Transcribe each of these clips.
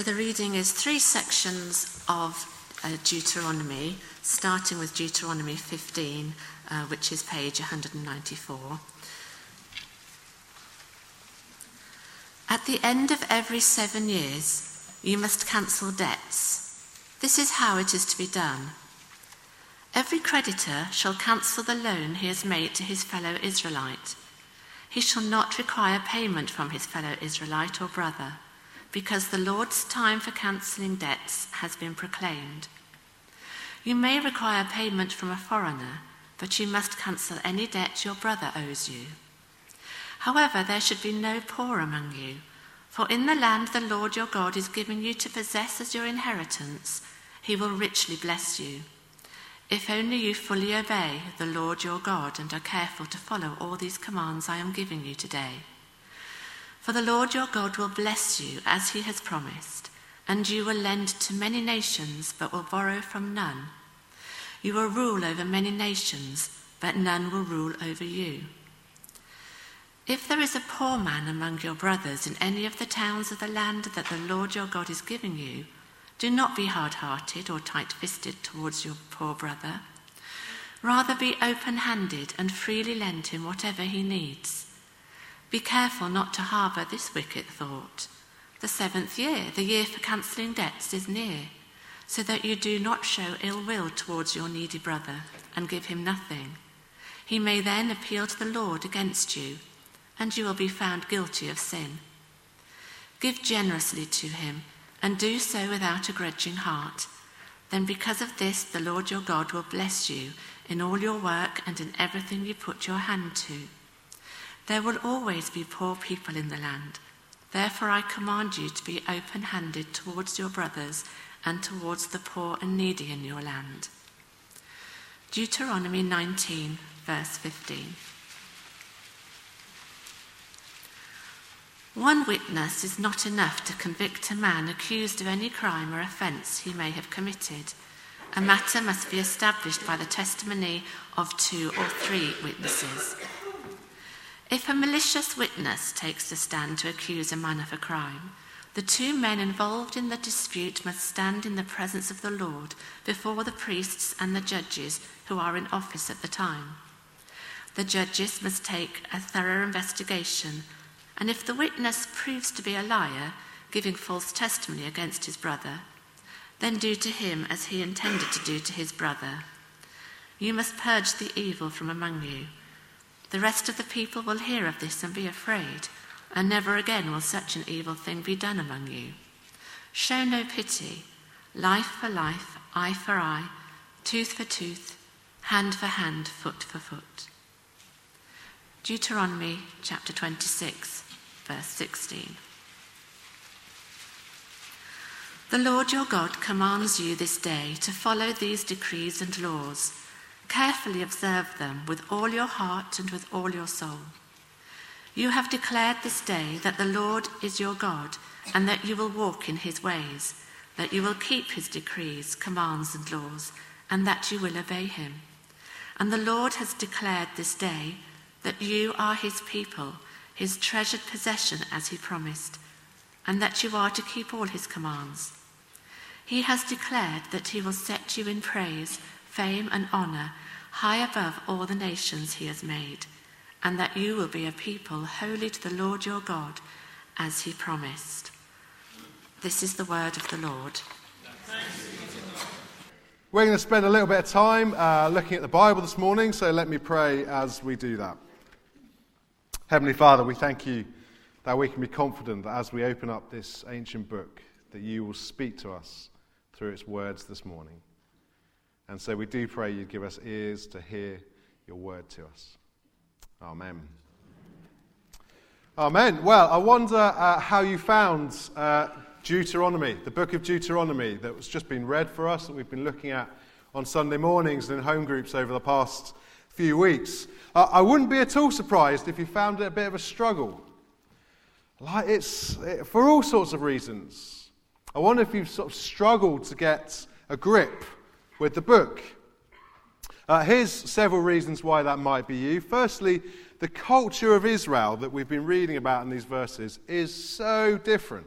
So the reading is three sections of uh, Deuteronomy, starting with Deuteronomy 15, uh, which is page 194. At the end of every seven years, you must cancel debts. This is how it is to be done. Every creditor shall cancel the loan he has made to his fellow Israelite. He shall not require payment from his fellow Israelite or brother, because the Lord's time for cancelling debts has been proclaimed. You may require payment from a foreigner, but you must cancel any debt your brother owes you. However, there should be no poor among you, for in the land the Lord your God is giving you to possess as your inheritance, he will richly bless you. If only you fully obey the Lord your God and are careful to follow all these commands I am giving you today. For the Lord your God will bless you as he has promised, and you will lend to many nations but will borrow from none. You will rule over many nations, but none will rule over you. If there is a poor man among your brothers in any of the towns of the land that the Lord your God is giving you, do not be hard hearted or tight fisted towards your poor brother. Rather be open handed and freely lend him whatever he needs. Be careful not to harbour this wicked thought. The seventh year, the year for cancelling debts, is near, so that you do not show ill will towards your needy brother and give him nothing. He may then appeal to the Lord against you and you will be found guilty of sin. Give generously to him, and do so without a grudging heart. Then, because of this, the Lord your God will bless you in all your work and in everything you put your hand to. There will always be poor people in the land. Therefore, I command you to be open handed towards your brothers and towards the poor and needy in your land. Deuteronomy 19, verse 15. One witness is not enough to convict a man accused of any crime or offence he may have committed. A matter must be established by the testimony of two or three witnesses. If a malicious witness takes the stand to accuse a man of a crime, the two men involved in the dispute must stand in the presence of the Lord before the priests and the judges who are in office at the time. The judges must take a thorough investigation and if the witness proves to be a liar, giving false testimony against his brother, then do to him as he intended to do to his brother. You must purge the evil from among you. The rest of the people will hear of this and be afraid, and never again will such an evil thing be done among you. Show no pity. Life for life, eye for eye, tooth for tooth, hand for hand, foot for foot. Deuteronomy chapter 26 verse 16. The Lord your God commands you this day to follow these decrees and laws. Carefully observe them with all your heart and with all your soul. You have declared this day that the Lord is your God and that you will walk in his ways, that you will keep his decrees, commands, and laws, and that you will obey him. And the Lord has declared this day that you are his people his treasured possession as he promised, and that you are to keep all his commands. He has declared that he will set you in praise, fame, and honour high above all the nations he has made, and that you will be a people holy to the Lord your God, as he promised. This is the word of the Lord. We're going to spend a little bit of time uh, looking at the Bible this morning, so let me pray as we do that. Heavenly Father, we thank you that we can be confident that as we open up this ancient book, that you will speak to us through its words this morning. And so we do pray you'd give us ears to hear your word to us. Amen. Amen. Well, I wonder uh, how you found uh, Deuteronomy, the book of Deuteronomy that was just been read for us, that we've been looking at on Sunday mornings and in home groups over the past few weeks. Uh, I wouldn't be at all surprised if you found it a bit of a struggle. Like it's it, for all sorts of reasons. I wonder if you've sort of struggled to get a grip with the book. Uh, here's several reasons why that might be you. Firstly, the culture of Israel that we've been reading about in these verses is so different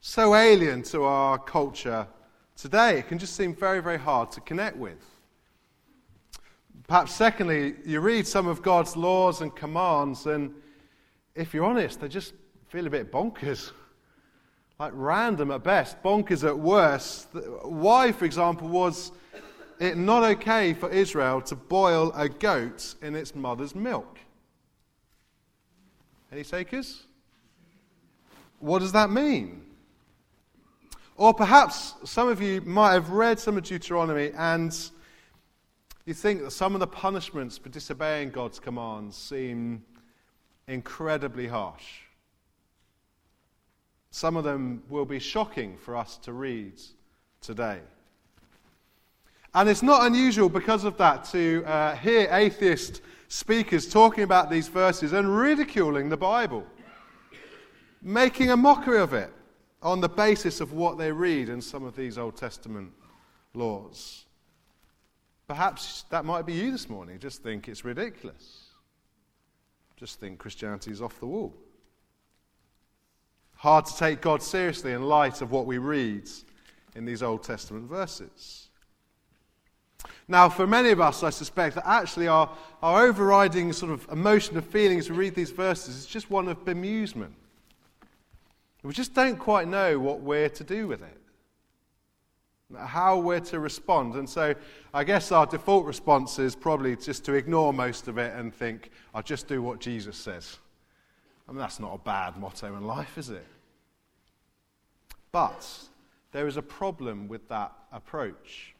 so alien to our culture today. It can just seem very, very hard to connect with. Perhaps, secondly, you read some of God's laws and commands, and if you're honest, they just feel a bit bonkers. Like random at best, bonkers at worst. Why, for example, was it not okay for Israel to boil a goat in its mother's milk? Any takers? What does that mean? Or perhaps some of you might have read some of Deuteronomy and you think that some of the punishments for disobeying God's commands seem incredibly harsh. Some of them will be shocking for us to read today. And it's not unusual because of that to uh, hear atheist speakers talking about these verses and ridiculing the Bible, making a mockery of it on the basis of what they read in some of these Old Testament laws. Perhaps that might be you this morning. Just think it's ridiculous. Just think Christianity is off the wall. Hard to take God seriously in light of what we read in these Old Testament verses. Now, for many of us, I suspect that actually our, our overriding sort of emotion of feeling as we read these verses is just one of bemusement. We just don't quite know what we're to do with it, how we're to respond. And so I guess our default response is probably just to ignore most of it and think, I'll just do what Jesus says. I mean, that's not a bad motto in life, is it? But there is a problem with that approach.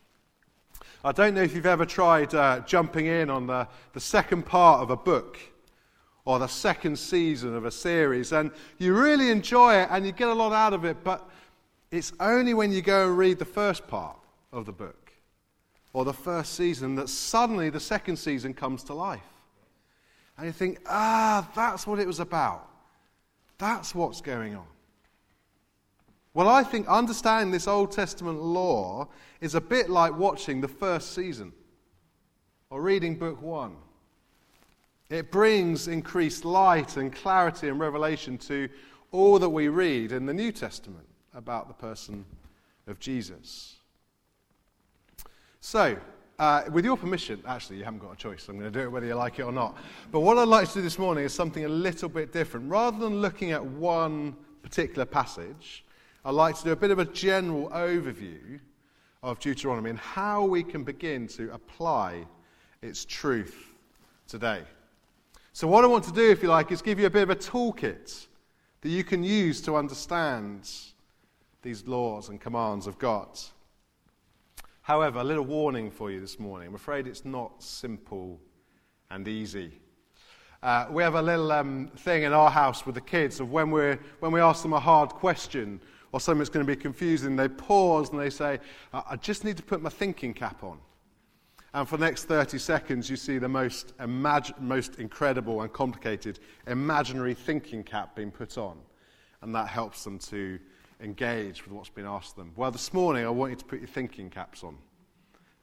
I don't know if you've ever tried uh, jumping in on the, the second part of a book or the second season of a series, and you really enjoy it and you get a lot out of it, but it's only when you go and read the first part of the book or the first season that suddenly the second season comes to life. And you think, ah, that's what it was about. That's what's going on. Well, I think understanding this Old Testament law is a bit like watching the first season or reading book one. It brings increased light and clarity and revelation to all that we read in the New Testament about the person of Jesus. So, uh, with your permission, actually, you haven't got a choice. I'm going to do it whether you like it or not. But what I'd like to do this morning is something a little bit different. Rather than looking at one particular passage, I'd like to do a bit of a general overview of Deuteronomy and how we can begin to apply its truth today. So, what I want to do, if you like, is give you a bit of a toolkit that you can use to understand these laws and commands of God. However, a little warning for you this morning. I'm afraid it's not simple and easy. Uh, we have a little um, thing in our house with the kids of when, we're, when we ask them a hard question or something that's going to be confusing, they pause and they say, I just need to put my thinking cap on. And for the next 30 seconds, you see the most, imag- most incredible and complicated imaginary thinking cap being put on. And that helps them to engage with what's been asked them. Well, this morning, I want you to put your thinking caps on.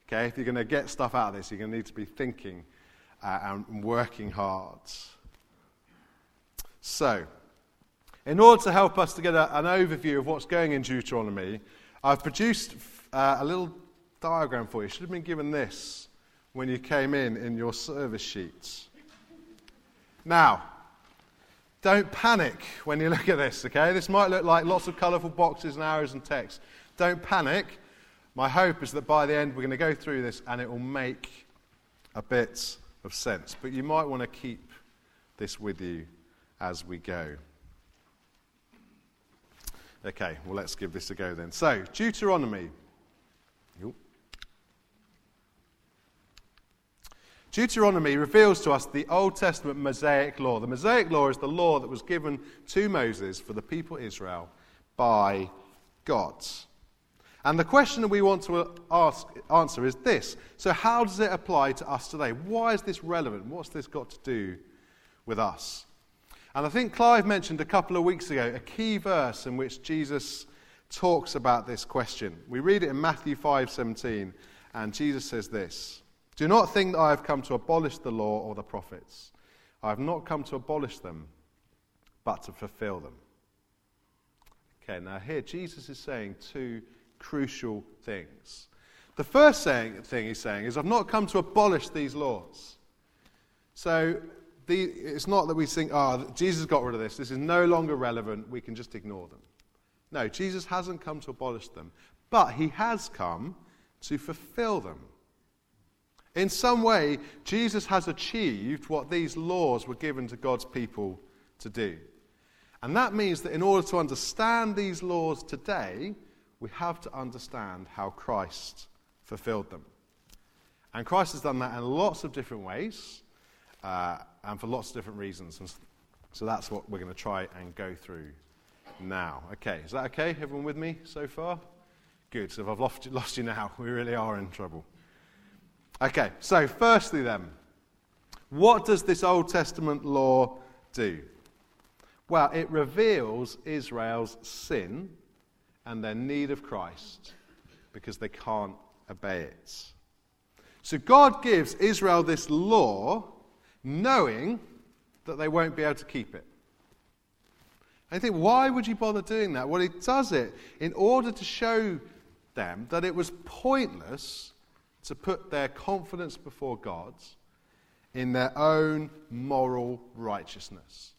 Okay? If you're going to get stuff out of this, you're going to need to be thinking uh, and working hard. So, in order to help us to get a, an overview of what's going in Deuteronomy, I've produced uh, a little diagram for you. You should have been given this when you came in in your service sheets. Now, don't panic when you look at this, okay? This might look like lots of colourful boxes and arrows and text. Don't panic. My hope is that by the end we're going to go through this and it will make a bit of sense. But you might want to keep this with you as we go. Okay, well, let's give this a go then. So, Deuteronomy Deuteronomy reveals to us the Old Testament Mosaic law. The Mosaic law is the law that was given to Moses for the people Israel by God. And the question that we want to ask, answer is this So, how does it apply to us today? Why is this relevant? What's this got to do with us? And I think Clive mentioned a couple of weeks ago a key verse in which Jesus talks about this question. We read it in Matthew 5:17, and Jesus says this. Do not think that I have come to abolish the law or the prophets. I have not come to abolish them, but to fulfill them. Okay, now here Jesus is saying two crucial things. The first saying, thing he's saying is, I've not come to abolish these laws. So the, it's not that we think, oh, Jesus got rid of this. This is no longer relevant. We can just ignore them. No, Jesus hasn't come to abolish them, but he has come to fulfill them. In some way, Jesus has achieved what these laws were given to God's people to do. And that means that in order to understand these laws today, we have to understand how Christ fulfilled them. And Christ has done that in lots of different ways uh, and for lots of different reasons. And so that's what we're going to try and go through now. Okay, is that okay? Everyone with me so far? Good. So if I've lost lost you now, we really are in trouble. Okay, so firstly, then, what does this Old Testament law do? Well, it reveals Israel's sin and their need of Christ because they can't obey it. So God gives Israel this law knowing that they won't be able to keep it. And you think, why would you bother doing that? Well, he does it in order to show them that it was pointless to put their confidence before God in their own moral righteousness,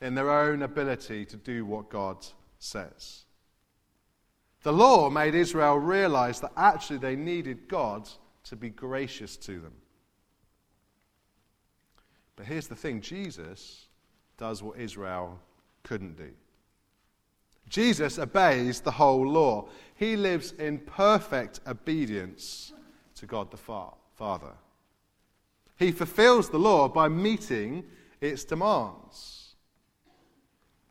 in their own ability to do what God says. The law made Israel realize that actually they needed God to be gracious to them. But here's the thing Jesus does what Israel couldn't do. Jesus obeys the whole law. He lives in perfect obedience to God the Father. He fulfills the law by meeting its demands.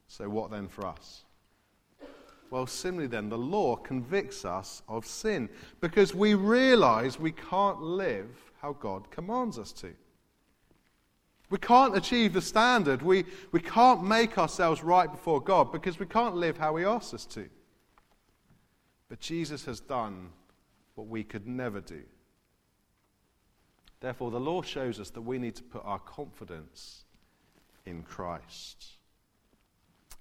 So, what then for us? Well, similarly, then, the law convicts us of sin because we realize we can't live how God commands us to. We can't achieve the standard. We, we can't make ourselves right before God because we can't live how He asks us to. But Jesus has done what we could never do. Therefore, the law shows us that we need to put our confidence in Christ.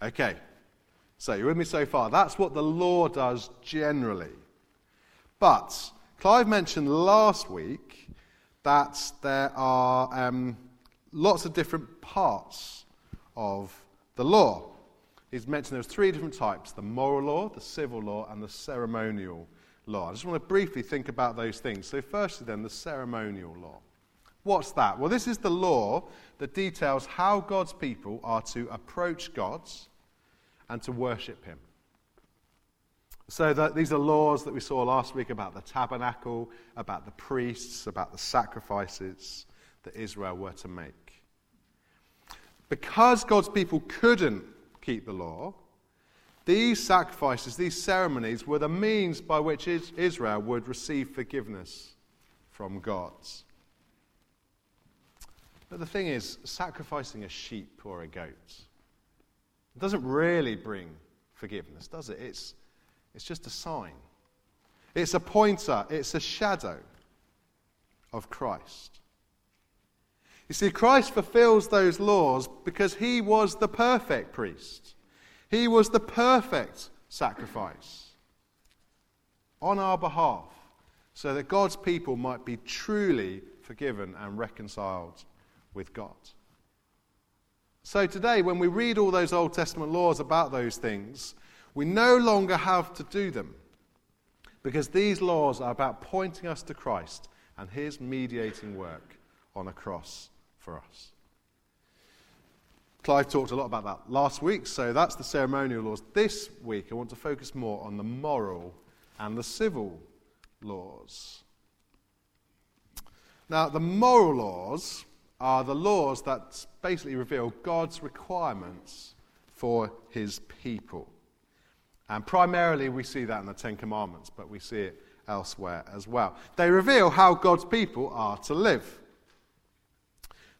Okay, so you're with me so far. That's what the law does generally. But Clive mentioned last week that there are um, lots of different parts of the law. He's mentioned there's three different types the moral law, the civil law, and the ceremonial law. I just want to briefly think about those things. So, firstly, then, the ceremonial law. What's that? Well, this is the law that details how God's people are to approach God and to worship Him. So, these are laws that we saw last week about the tabernacle, about the priests, about the sacrifices that Israel were to make. Because God's people couldn't keep the law, these sacrifices, these ceremonies, were the means by which Israel would receive forgiveness from God. But the thing is, sacrificing a sheep or a goat doesn't really bring forgiveness, does it? It's, it's just a sign, it's a pointer, it's a shadow of Christ. You see, Christ fulfills those laws because he was the perfect priest. He was the perfect sacrifice on our behalf so that God's people might be truly forgiven and reconciled with God. So today, when we read all those Old Testament laws about those things, we no longer have to do them because these laws are about pointing us to Christ and his mediating work on a cross for us. Clive talked a lot about that last week, so that's the ceremonial laws. This week, I want to focus more on the moral and the civil laws. Now, the moral laws are the laws that basically reveal God's requirements for his people. And primarily, we see that in the Ten Commandments, but we see it elsewhere as well. They reveal how God's people are to live.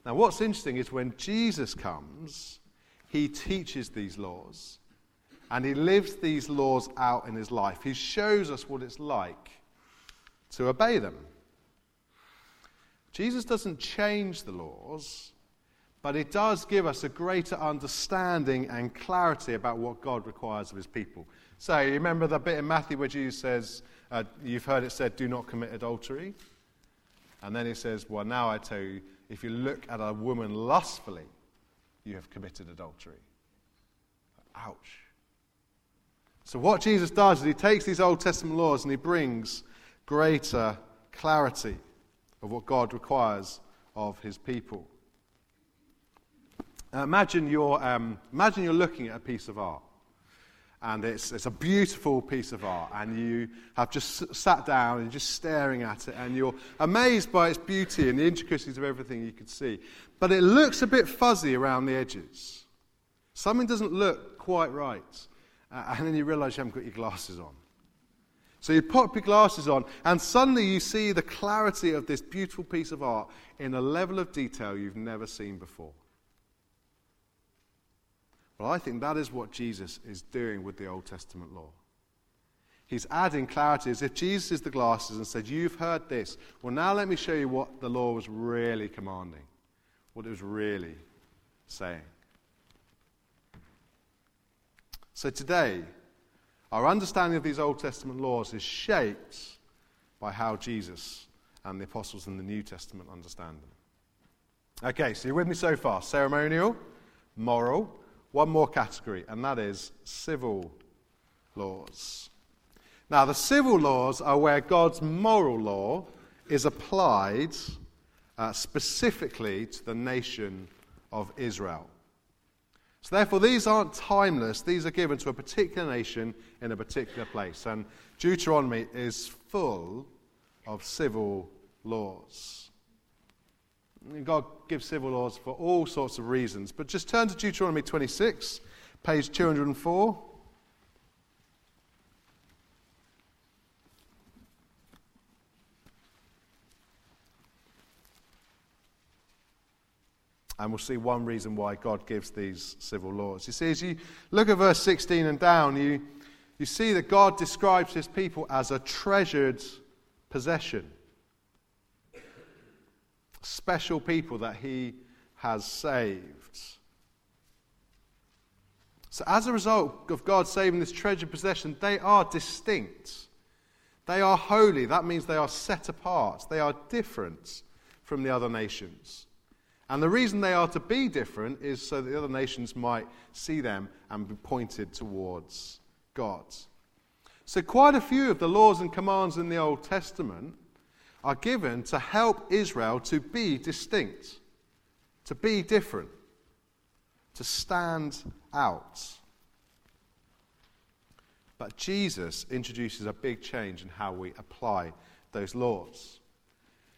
Now, what's interesting is when Jesus comes, he teaches these laws and he lives these laws out in his life. He shows us what it's like to obey them. Jesus doesn't change the laws, but it does give us a greater understanding and clarity about what God requires of his people. So, you remember the bit in Matthew where Jesus says, uh, You've heard it said, do not commit adultery? And then he says, Well, now I tell you, if you look at a woman lustfully, you have committed adultery. Ouch. So, what Jesus does is he takes these Old Testament laws and he brings greater clarity of what God requires of his people. Uh, imagine, you're, um, imagine you're looking at a piece of art, and it's, it's a beautiful piece of art, and you have just sat down and just staring at it, and you're amazed by its beauty and the intricacies of everything you can see. But it looks a bit fuzzy around the edges. Something doesn't look quite right. Uh, and then you realize you haven't got your glasses on. So you pop your glasses on, and suddenly you see the clarity of this beautiful piece of art in a level of detail you've never seen before. Well, I think that is what Jesus is doing with the Old Testament law. He's adding clarity as if Jesus is the glasses and said, You've heard this. Well, now let me show you what the law was really commanding, what it was really saying. So today, our understanding of these Old Testament laws is shaped by how Jesus and the apostles in the New Testament understand them. Okay, so you're with me so far ceremonial, moral, one more category, and that is civil laws. Now, the civil laws are where God's moral law is applied uh, specifically to the nation of Israel. So, therefore, these aren't timeless, these are given to a particular nation in a particular place. And Deuteronomy is full of civil laws. God gives civil laws for all sorts of reasons. But just turn to Deuteronomy 26, page 204. And we'll see one reason why God gives these civil laws. You see, as you look at verse 16 and down, you, you see that God describes his people as a treasured possession special people that he has saved. So, as a result of God saving this treasured possession, they are distinct. They are holy. That means they are set apart. They are different from the other nations. And the reason they are to be different is so that the other nations might see them and be pointed towards God. So, quite a few of the laws and commands in the Old Testament are given to help Israel to be distinct, to be different, to stand out. But Jesus introduces a big change in how we apply those laws.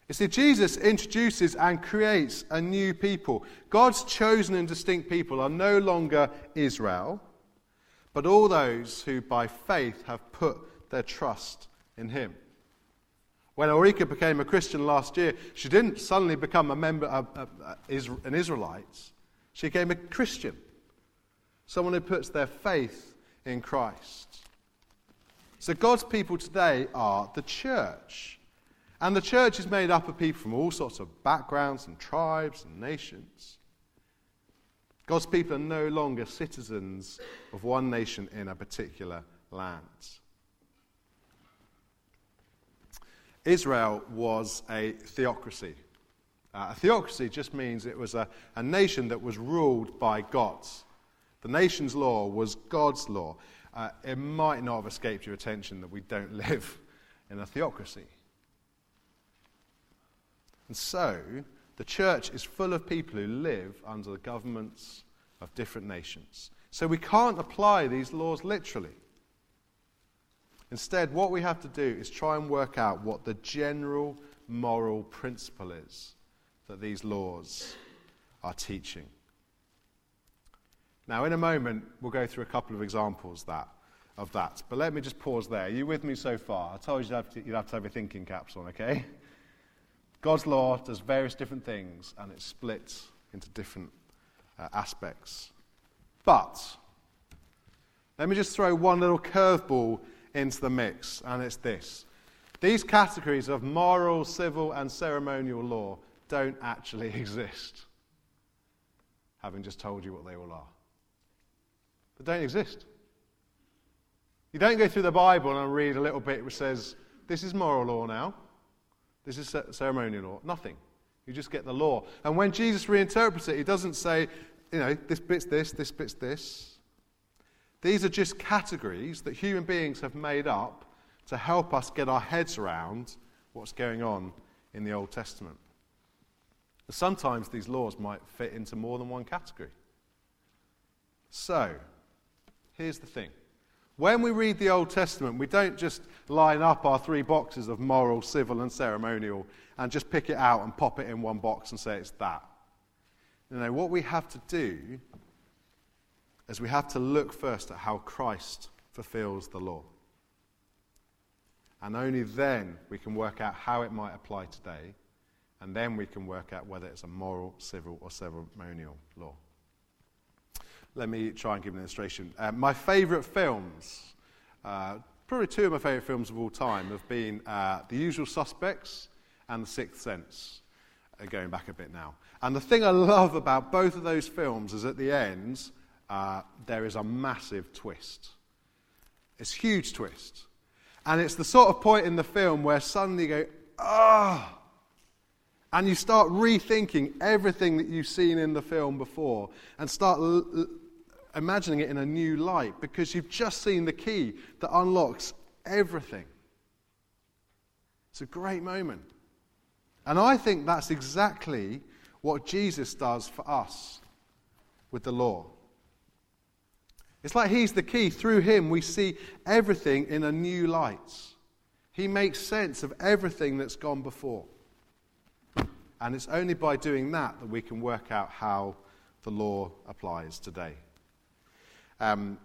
You see, Jesus introduces and creates a new people. God's chosen and distinct people are no longer Israel, but all those who by faith have put their trust in Him. When Ulrika became a Christian last year, she didn't suddenly become a member of, of uh, an Israelite. She became a Christian, someone who puts their faith in Christ. So God's people today are the church. And the church is made up of people from all sorts of backgrounds and tribes and nations. God's people are no longer citizens of one nation in a particular land. Israel was a theocracy. Uh, a theocracy just means it was a, a nation that was ruled by gods. The nation's law was God's law. Uh, it might not have escaped your attention that we don't live in a theocracy. And so, the church is full of people who live under the governments of different nations. So, we can't apply these laws literally. Instead, what we have to do is try and work out what the general moral principle is that these laws are teaching. Now, in a moment, we'll go through a couple of examples that, of that. But let me just pause there. Are you with me so far? I told you you'd have to, you'd have, to have your thinking caps on, okay? God's law does various different things, and it splits into different uh, aspects. But let me just throw one little curveball into the mix, and it's this. These categories of moral, civil, and ceremonial law don't actually exist. having just told you what they all are. They don't exist. You don't go through the Bible and read a little bit which says, this is moral law now, this is ceremonial law. Nothing. You just get the law. And when Jesus reinterprets it, he doesn't say, you know, this bit's this, this bit's this. These are just categories that human beings have made up to help us get our heads around what's going on in the Old Testament. Sometimes these laws might fit into more than one category. So, here's the thing. When we read the Old Testament, we don't just line up our three boxes of moral, civil, and ceremonial and just pick it out and pop it in one box and say it's that. You know, what we have to do is we have to look first at how Christ fulfills the law. And only then we can work out how it might apply today, and then we can work out whether it's a moral, civil, or ceremonial law. Let me try and give an illustration. Uh, my favourite films, uh, probably two of my favourite films of all time, have been uh, The Usual Suspects and The Sixth Sense, uh, going back a bit now. And the thing I love about both of those films is at the end, uh, there is a massive twist. It's a huge twist. And it's the sort of point in the film where suddenly you go, ah! Oh! And you start rethinking everything that you've seen in the film before and start l- l- imagining it in a new light because you've just seen the key that unlocks everything. It's a great moment. And I think that's exactly what Jesus does for us with the law. It's like He's the key. Through Him, we see everything in a new light. He makes sense of everything that's gone before. And it's only by doing that that we can work out how the law applies today. Um,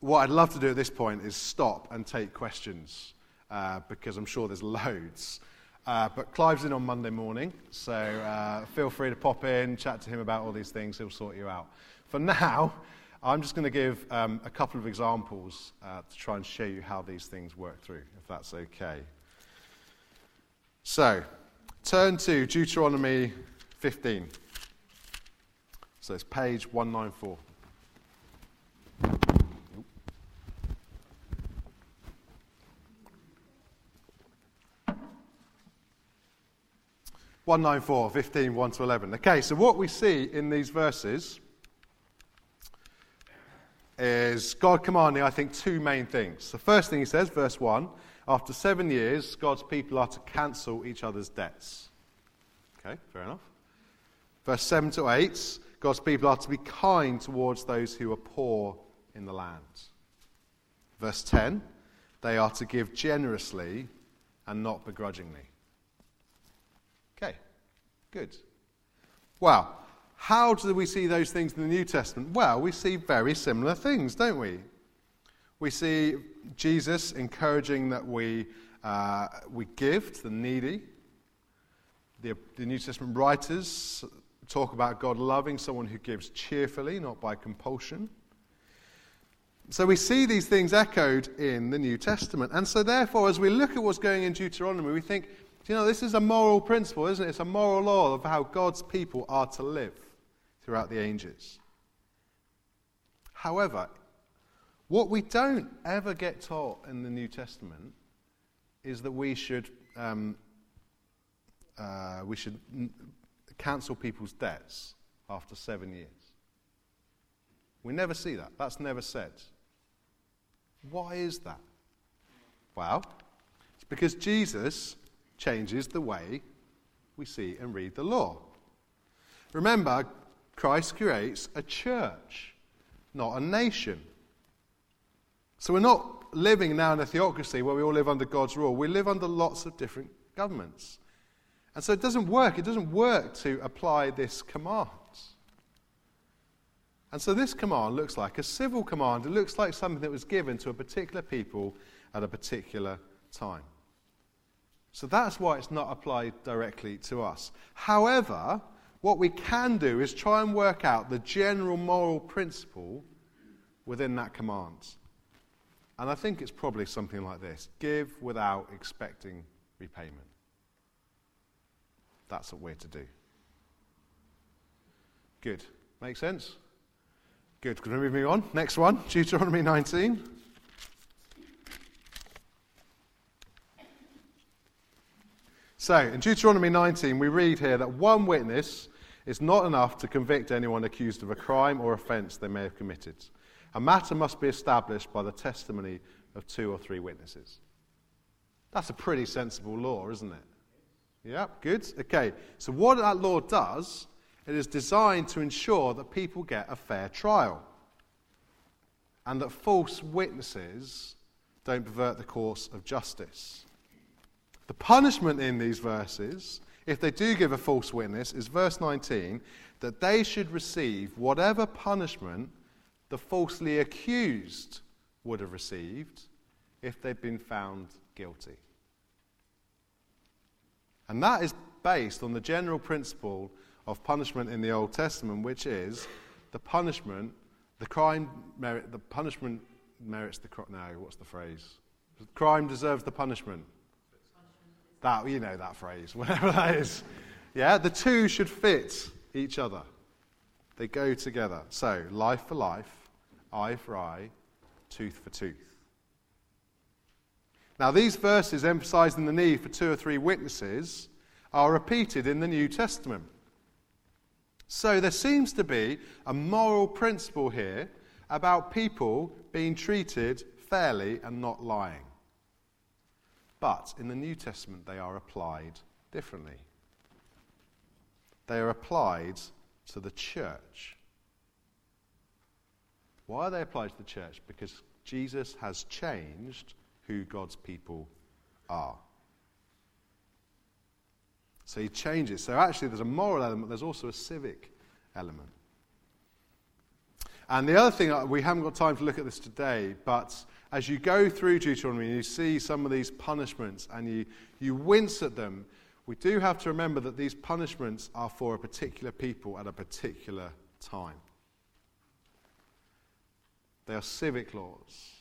what I'd love to do at this point is stop and take questions uh, because I'm sure there's loads. Uh, but Clive's in on Monday morning, so uh, feel free to pop in, chat to him about all these things. He'll sort you out. For now, I'm just going to give um, a couple of examples uh, to try and show you how these things work through, if that's okay. So, turn to Deuteronomy 15. So it's page 194. One nine four, 15, 1 to 11. Okay, so what we see in these verses is God commanding, I think, two main things. The first thing he says, verse 1 after seven years, God's people are to cancel each other's debts. Okay, fair enough. Verse 7 to 8, God's people are to be kind towards those who are poor in the land. Verse 10, they are to give generously and not begrudgingly. Okay, good. Well, how do we see those things in the New Testament? Well, we see very similar things, don't we? We see Jesus encouraging that we, uh, we give to the needy. The, the New Testament writers talk about God loving someone who gives cheerfully, not by compulsion. So we see these things echoed in the New Testament. And so, therefore, as we look at what's going in Deuteronomy, we think, you know, this is a moral principle, isn't it? It's a moral law of how God's people are to live throughout the ages. However, what we don't ever get taught in the New Testament is that we should, um, uh, we should n- cancel people's debts after seven years. We never see that. That's never said. Why is that? Well, it's because Jesus changes the way we see and read the law. Remember, Christ creates a church, not a nation. So we're not living now in a theocracy where we all live under God's rule. We live under lots of different governments. And so it doesn't work. It doesn't work to apply this command. And so this command looks like a civil command. It looks like something that was given to a particular people at a particular time. So that's why it's not applied directly to us. However, what we can do is try and work out the general moral principle within that command. And I think it's probably something like this give without expecting repayment. That's what we're to do. Good. Make sense? Good. Can we move on. Next one Deuteronomy 19. So, in Deuteronomy 19, we read here that one witness is not enough to convict anyone accused of a crime or offence they may have committed. A matter must be established by the testimony of two or three witnesses. That's a pretty sensible law, isn't it? Yeah, good. Okay, so what that law does, it is designed to ensure that people get a fair trial and that false witnesses don't pervert the course of justice. The punishment in these verses, if they do give a false witness, is verse 19 that they should receive whatever punishment the falsely accused would have received if they'd been found guilty. And that is based on the general principle of punishment in the Old Testament, which is the punishment, the crime merit, the punishment merits the crime. No, what's the phrase? Crime deserves the punishment. That you know that phrase, whatever that is. Yeah, the two should fit each other. They go together. So life for life, eye for eye, tooth for tooth. Now, these verses emphasizing the need for two or three witnesses are repeated in the New Testament. So there seems to be a moral principle here about people being treated fairly and not lying. But in the New Testament, they are applied differently. They are applied to the church. Why are they applied to the church? Because Jesus has changed who God's people are. So he changes. So actually, there's a moral element, there's also a civic element. And the other thing, uh, we haven't got time to look at this today, but as you go through Deuteronomy and you see some of these punishments and you, you wince at them, we do have to remember that these punishments are for a particular people at a particular time. They are civic laws.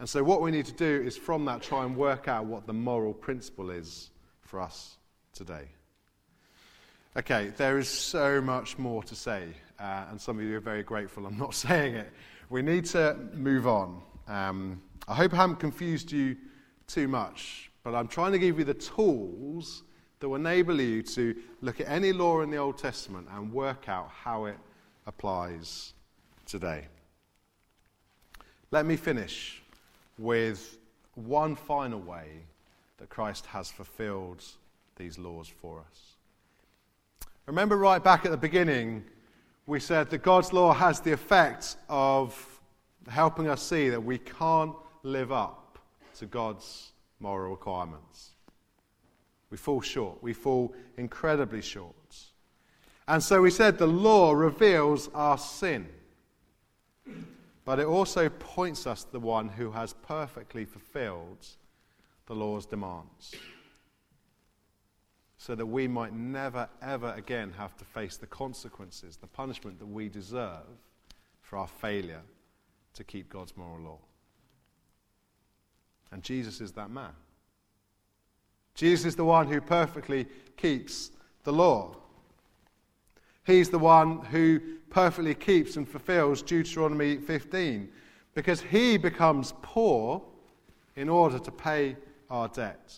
And so, what we need to do is from that try and work out what the moral principle is for us today. Okay, there is so much more to say, uh, and some of you are very grateful I'm not saying it. We need to move on. Um, I hope I haven't confused you too much, but I'm trying to give you the tools that will enable you to look at any law in the Old Testament and work out how it applies today. Let me finish with one final way that Christ has fulfilled these laws for us. Remember, right back at the beginning, we said that God's law has the effect of helping us see that we can't live up to God's moral requirements. We fall short. We fall incredibly short. And so we said the law reveals our sin but it also points us to the one who has perfectly fulfilled the law's demands. So that we might never, ever again have to face the consequences, the punishment that we deserve for our failure to keep God's moral law. And Jesus is that man. Jesus is the one who perfectly keeps the law. He's the one who perfectly keeps and fulfills Deuteronomy 15 because he becomes poor in order to pay our debt.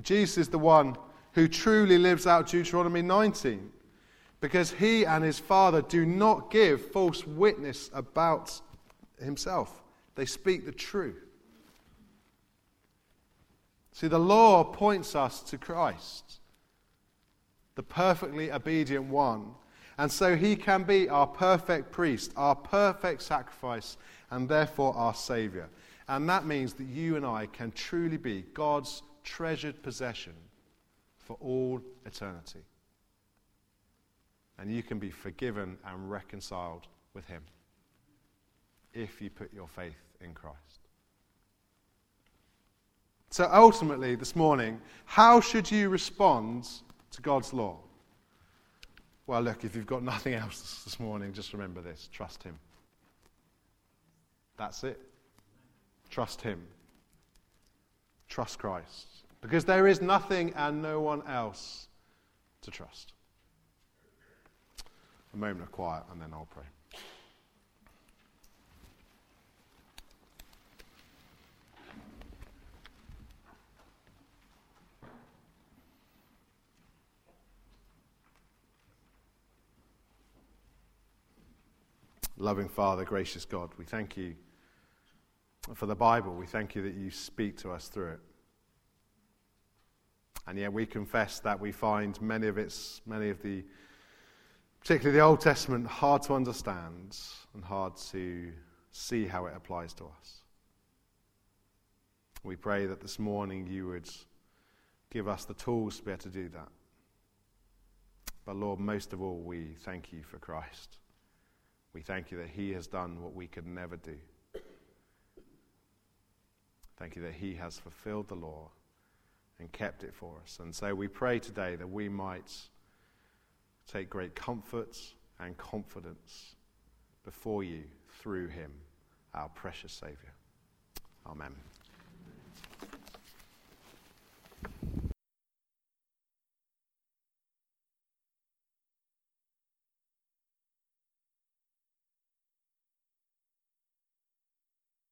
Jesus is the one who truly lives out Deuteronomy 19 because he and his Father do not give false witness about himself, they speak the truth. See, the law points us to Christ the perfectly obedient one. And so he can be our perfect priest, our perfect sacrifice, and therefore our Saviour. And that means that you and I can truly be God's treasured possession for all eternity. And you can be forgiven and reconciled with Him if you put your faith in Christ. So ultimately, this morning, how should you respond to God's law? Well, look, if you've got nothing else this morning, just remember this trust Him. That's it. Trust Him. Trust Christ. Because there is nothing and no one else to trust. a moment of quiet and then I'll pray. Loving Father, gracious God, we thank you for the Bible. We thank you that you speak to us through it. And yet we confess that we find many of its, many of the, particularly the Old Testament, hard to understand and hard to see how it applies to us. We pray that this morning you would give us the tools to be able to do that. But Lord, most of all, we thank you for Christ. We thank you that He has done what we could never do. Thank you that He has fulfilled the law and kept it for us. And so we pray today that we might take great comfort and confidence before you through Him, our precious Saviour. Amen.